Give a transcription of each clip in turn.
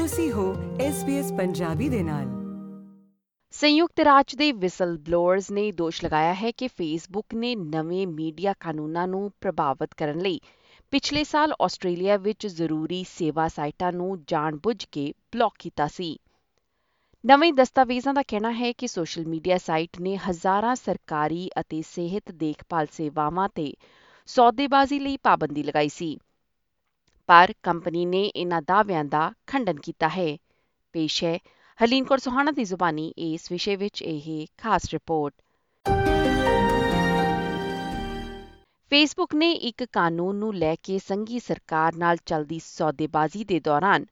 ਤੁਸੀਂ ਹੋ SBS ਪੰਜਾਬੀ ਦੇ ਨਾਲ। ਸੰਯੁਕਤ ਰਾਜ ਦੇ ਵਿਸਲ ਬਲੋਅਰਸ ਨੇ ਦੋਸ਼ ਲਗਾਇਆ ਹੈ ਕਿ ਫੇਸਬੁੱਕ ਨੇ ਨਵੇਂ ਮੀਡੀਆ ਕਾਨੂੰਨਾਂ ਨੂੰ ਪ੍ਰਭਾਵਿਤ ਕਰਨ ਲਈ ਪਿਛਲੇ ਸਾਲ ਆਸਟ੍ਰੇਲੀਆ ਵਿੱਚ ਜ਼ਰੂਰੀ ਸੇਵਾ ਸਾਈਟਾਂ ਨੂੰ ਜਾਣਬੁੱਝ ਕੇ ਬਲੌਕ ਕੀਤਾ ਸੀ। ਨਵੇਂ ਦਸਤਾਵੇਜ਼ਾਂ ਦਾ ਕਹਿਣਾ ਹੈ ਕਿ ਸੋਸ਼ਲ ਮੀਡੀਆ ਸਾਈਟ ਨੇ ਹਜ਼ਾਰਾਂ ਸਰਕਾਰੀ ਅਤੇ ਸਿਹਤ ਦੇਖਭਾਲ ਸੇਵਾਵਾਂ ਤੇ ਸੌਦੇਬਾਜ਼ੀ ਲਈ ਪਾਬੰਦੀ ਲਗਾਈ ਸੀ। ਪਰ ਕੰਪਨੀ ਨੇ ਇਹਨਾਂ ਦਾਅਵਿਆਂ ਦਾ ਖੰਡਨ ਕੀਤਾ ਹੈ। ਪੇਸ਼ ਹੈ ਹਲੀਨ ਕੌਰ ਸੁਹਾਣਾ ਦੀ ਜ਼ੁਬਾਨੀ ਇਸ ਵਿਸ਼ੇ ਵਿੱਚ ਇਹ ਖਾਸ ਰਿਪੋਰਟ। ਫੇਸਬੁੱਕ ਨੇ ਇੱਕ ਕਾਨੂੰਨ ਨੂੰ ਲੈ ਕੇ ਸੰਘੀ ਸਰਕਾਰ ਨਾਲ ਚੱਲਦੀ ਸੌਦੇਬਾਜ਼ੀ ਦੇ ਦੌਰਾਨ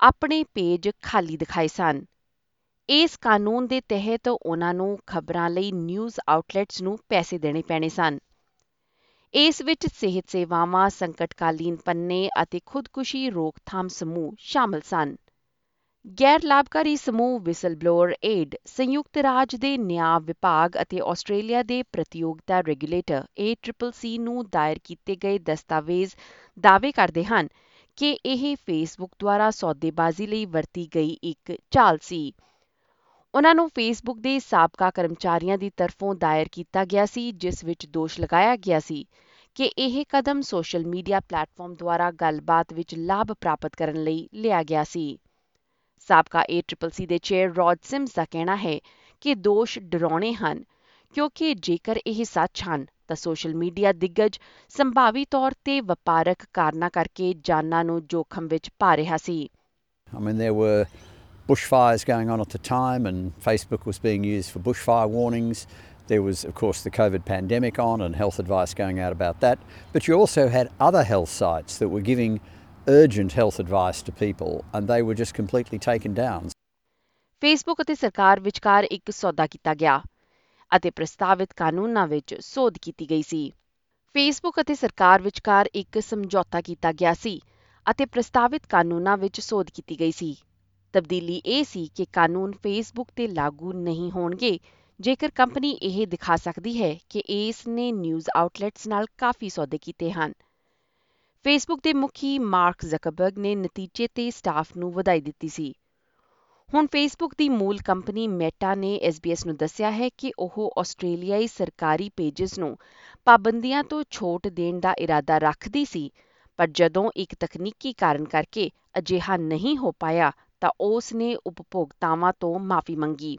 ਆਪਣੇ ਪੇਜ ਖਾਲੀ ਦਿਖਾਏ ਸਨ। ਇਸ ਕਾਨੂੰਨ ਦੇ ਤਹਿਤ ਉਹਨਾਂ ਨੂੰ ਖਬਰਾਂ ਲਈ ਨਿਊਜ਼ ਆਊਟਲੈਟਸ ਨੂੰ ਪੈਸੇ ਦੇਣੇ ਪੈਣੇ ਸਨ। ਇਸ ਵਿੱਚ ਸਿਹਤ ਸੇਵਾਵਾਂ, ਸੰਕਟਕਾਲੀਨ ਪੰਨੇ ਅਤੇ ਖੁਦਕੁਸ਼ੀ ਰੋਕਥਾਮ ਸਮੂਹ ਸ਼ਾਮਲ ਸਨ। ਗੈਰ ਲਾਭਕਾਰੀ ਸਮੂਹ ਵਿਸਲ ਬਲੋਅਰ ਏਡ ਸੰਯੁਕਤ ਰਾਜ ਦੇ ਨਿਆਂ ਵਿਭਾਗ ਅਤੇ ਆਸਟ੍ਰੇਲੀਆ ਦੇ ਪ੍ਰਤੀਯੋਗਤਾ ਰੈਗੂਲੇਟਰ ACCC ਨੂੰ ਦਾਇਰ ਕੀਤੇ ਗਏ ਦਸਤਾਵੇਜ਼ ਦਾਅਵੇ ਕਰਦੇ ਹਨ ਕਿ ਇਹ ਫੇਸਬੁੱਕ ਦੁਆਰਾ ਸੌਦੇਬਾਜ਼ੀ ਲਈ ਵਰਤੀ ਗਈ ਇੱਕ ਚਾਲ ਸੀ। ਉਨ੍ਹਾਂ ਨੂੰ ਫੇਸਬੁੱਕ ਦੇ ਸਾਬਕਾ ਕਰਮਚਾਰੀਆਂ ਦੀ ਤਰਫੋਂ ਦਾਇਰ ਕੀਤਾ ਗਿਆ ਸੀ ਜਿਸ ਵਿੱਚ ਦੋਸ਼ ਲਗਾਇਆ ਗਿਆ ਸੀ ਕਿ ਇਹ ਕਦਮ ਸੋਸ਼ਲ ਮੀਡੀਆ ਪਲੇਟਫਾਰਮ ਦੁਆਰਾ ਗੱਲਬਾਤ ਵਿੱਚ ਲਾਭ ਪ੍ਰਾਪਤ ਕਰਨ ਲਈ ਲਿਆ ਗਿਆ ਸੀ। ਸਾਬਕਾ ACCC ਦੇ ਚੇਅਰ ਰੌਡ ਸਿਮਸ ਦਾ ਕਹਿਣਾ ਹੈ ਕਿ ਦੋਸ਼ ਡਰਾਉਣੇ ਹਨ ਕਿਉਂਕਿ ਜੇਕਰ ਇਹ ਸੱਚ ਹਨ ਤਾਂ ਸੋਸ਼ਲ ਮੀਡੀਆ ਦਿੱਗਜ ਸੰਭਾਵੀ ਤੌਰ ਤੇ ਵਪਾਰਕ ਕਾਰਨਾਂ ਕਰਕੇ ਜਾਨਾਂ ਨੂੰ ਜੋਖਮ ਵਿੱਚ ਪਾ ਰਿਹਾ ਸੀ। I mean, there were bushfires going on at the time, and Facebook was being used for bushfire warnings. There was, of course, the COVID pandemic on and health advice going out about that. But you also had other health sites that were giving urgent health advice to people, and they were just completely taken down. Facebook ਅਤੇ ਸਰਕਾਰ ਵਿਚਕਾਰ ਇੱਕ ਸੌਦਾ ਕੀਤਾ ਗਿਆ ਅਤੇ ਪ੍ਰਸਤਾਵਿਤ ਕਾਨੂੰਨਾਂ ਵਿੱਚ ਸੋਧ ਕੀਤੀ ਗਈ ਸੀ ਫੇਸਬੁੱਕ ਅਤੇ ਸਰਕਾਰ ਵਿਚਕਾਰ ਇੱਕ ਸਮਝੌਤਾ ਕੀਤਾ ਗਿਆ ਸੀ ਅਤੇ ਪ੍ਰਸਤਾਵਿਤ ਕਾਨੂੰਨਾਂ ਵਿੱਚ ਸੋਧ ਕੀਤੀ ਗਈ ਸੀ ਤਬਦੀਲੀ ਇਹ ਸੀ ਕਿ ਕਾਨੂੰਨ ਫੇਸਬੁੱਕ ਤੇ ਲਾਗੂ ਨਹੀਂ ਹੋਣਗੇ। ਜੇਕਰ ਕੰਪਨੀ ਇਹ ਦਿਖਾ ਸਕਦੀ ਹੈ ਕਿ ਇਸ ਨੇ ਨਿਊਜ਼ ਆਊਟਲੈਟਸ ਨਾਲ ਕਾਫੀ ਸੌਦੇ ਕੀਤੇ ਹਨ। ਫੇਸਬੁੱਕ ਦੇ ਮੁਖੀ ਮਾਰਕ ਜ਼ਕਰਬਰਗ ਨੇ ਨਤੀਜੇ ਤੇ ਸਟਾਫ ਨੂੰ ਵਧਾਈ ਦਿੱਤੀ ਸੀ। ਹੁਣ ਫੇਸਬੁੱਕ ਦੀ ਮੂਲ ਕੰਪਨੀ ਮੈਟਾ ਨੇ ਐਸਬੀਐਸ ਨੂੰ ਦੱਸਿਆ ਹੈ ਕਿ ਉਹ ਆਸਟ੍ਰੇਲੀਆਈ ਸਰਕਾਰੀ ਪੇजेस ਨੂੰ ਪਾਬੰਦੀਆਂ ਤੋਂ ਛੋਟ ਦੇਣ ਦਾ ਇਰਾਦਾ ਰੱਖਦੀ ਸੀ, ਪਰ ਜਦੋਂ ਇੱਕ ਤਕਨੀਕੀ ਕਾਰਨ ਕਰਕੇ ਅਜਿਹਾ ਨਹੀਂ ਹੋ ਪਾਇਆ ਤਾਂ ਉਸ ਨੇ ਉਪਭੋਗਤਾਵਾਂ ਤੋਂ ਮਾਫੀ ਮੰਗੀ।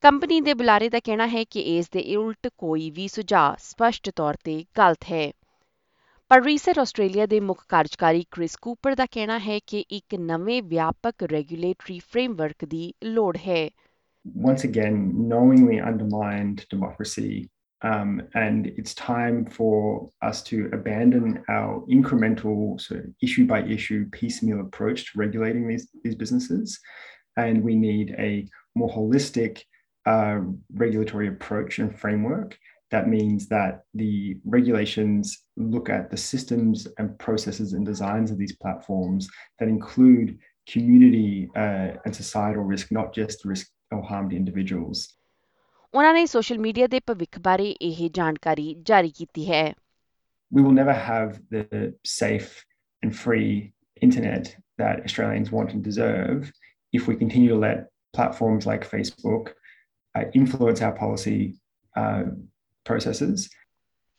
ਕੰਪਨੀ ਦੇ ਬੁਲਾਰੇ ਦਾ ਕਹਿਣਾ ਹੈ ਕਿ ਇਸ ਦੇ ਉਲਟ ਕੋਈ ਵੀ ਸੁਝਾਅ ਸਪਸ਼ਟ ਤੌਰ ਤੇ ਗਲਤ ਹੈ। ਪਰ ਰੀਸੈਟ ਆਸਟ੍ਰੇਲੀਆ ਦੇ ਮੁੱਖ ਕਾਰਜਕਾਰੀ ਕ੍ਰਿਸ ਕੂਪਰ ਦਾ ਕਹਿਣਾ ਹੈ ਕਿ ਇੱਕ ਨਵੇਂ ਵਿਆਪਕ ਰੈਗੂਲੇਟਰੀ ਫਰੇਮਵਰਕ ਦੀ ਲੋੜ ਹੈ। Once again, knowingly undermined democracy um, and it's time for us to abandon our incremental sort of issue by issue piecemeal approach to regulating these, these businesses and we need a more holistic uh, regulatory approach and framework that means that the regulations look at the systems and processes and designs of these platforms that include community uh, and societal risk, not just risk or harm to individuals. ਉਹਨਾਂ ਨੇ social media ਦੇ ਭਵਿੱਖ ਬਾਰੇ ਇਹ ਜਾਣਕਾਰੀ ਜਾਰੀ ਕੀਤੀ ਹੈ We will never have the safe and free internet that Australians want and deserve if we continue to let platforms like Facebook uh, influence our policy uh, processes.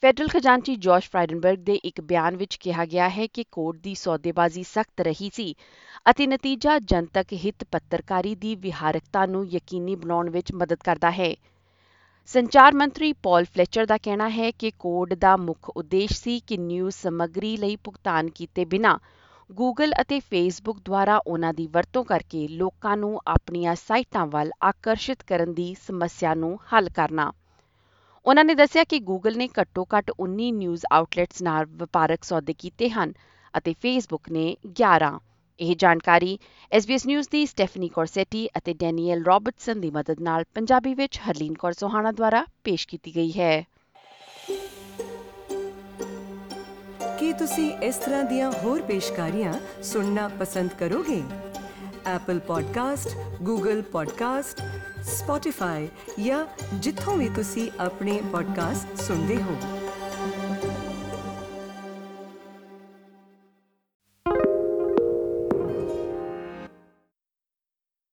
Federal Khazanchi Josh Frydenberg ਦੇ ਇੱਕ ਬਿਆਨ ਵਿੱਚ ਕਿਹਾ ਗਿਆ ਹੈ ਕਿ court ਦੀ ਸੌਦੇਬਾਜ਼ੀ ਸਖਤ ਰਹੀ ਸੀ ਅਤੇ ਨਤੀਜਾ ਜਨਤਕ ਹਿੱਤ ਪੱਤਰਕਾਰੀ ਦੀ ਵਿਹਾਰਕਤਾ ਨੂੰ ਯਕੀਨੀ ਬਣਾਉਣ ਵਿੱਚ ਮਦਦ ਕਰਦਾ ਹੈ ਸੰਚਾਰ ਮੰਤਰੀ ਪਾਲ ਫਲੈਚਰ ਦਾ ਕਹਿਣਾ ਹੈ ਕਿ ਕੋਡ ਦਾ ਮੁੱਖ ਉਦੇਸ਼ ਸੀ ਕਿ ਨਿਊਜ਼ ਸਮੱਗਰੀ ਲਈ ਭੁਗਤਾਨ ਕੀਤੇ ਬਿਨਾਂ ਗੂਗਲ ਅਤੇ ਫੇਸਬੁੱਕ ਦੁਆਰਾ ਉਹਨਾਂ ਦੀ ਵਰਤੋਂ ਕਰਕੇ ਲੋਕਾਂ ਨੂੰ ਆਪਣੀਆਂ ਸਾਈਟਾਂ ਵੱਲ ਆਕਰਸ਼ਿਤ ਕਰਨ ਦੀ ਸਮੱਸਿਆ ਨੂੰ ਹੱਲ ਕਰਨਾ। ਉਹਨਾਂ ਨੇ ਦੱਸਿਆ ਕਿ ਗੂਗਲ ਨੇ ਘੱਟੋ-ਘੱਟ 19 ਨਿਊਜ਼ ਆਊਟਲੈਟਸ ਨਾਲ ਵਪਾਰਕ ਸੌਦੇ ਕੀਤੇ ਹਨ ਅਤੇ ਫੇਸਬੁੱਕ ਨੇ 11 ਇਹ ਜਾਣਕਾਰੀ SBS ਨਿਊਜ਼ ਦੀ ਸਟੈਫਨੀ ਕੋਰਸੈਟੀ ਅਤੇ ਡੈਨੀਅਲ ਰਾਬਰਟਸਨ ਦੀ ਮਦਦ ਨਾਲ ਪੰਜਾਬੀ ਵਿੱਚ ਹਰਲੀਨ ਕੌਰ ਸੋਹਾਣਾ ਦੁਆਰਾ ਪੇਸ਼ ਕੀਤੀ ਗਈ ਹੈ। ਕੀ ਤੁਸੀਂ ਇਸ ਤਰ੍ਹਾਂ ਦੀਆਂ ਹੋਰ ਪੇਸ਼ਕਾਰੀਆਂ ਸੁਣਨਾ ਪਸੰਦ ਕਰੋਗੇ? Apple Podcast, Google Podcast, Spotify ਜਾਂ ਜਿੱਥੋਂ ਵੀ ਤੁਸੀਂ ਆਪਣੇ ਪੋਡਕਾਸਟ ਸੁਣਦੇ ਹੋ।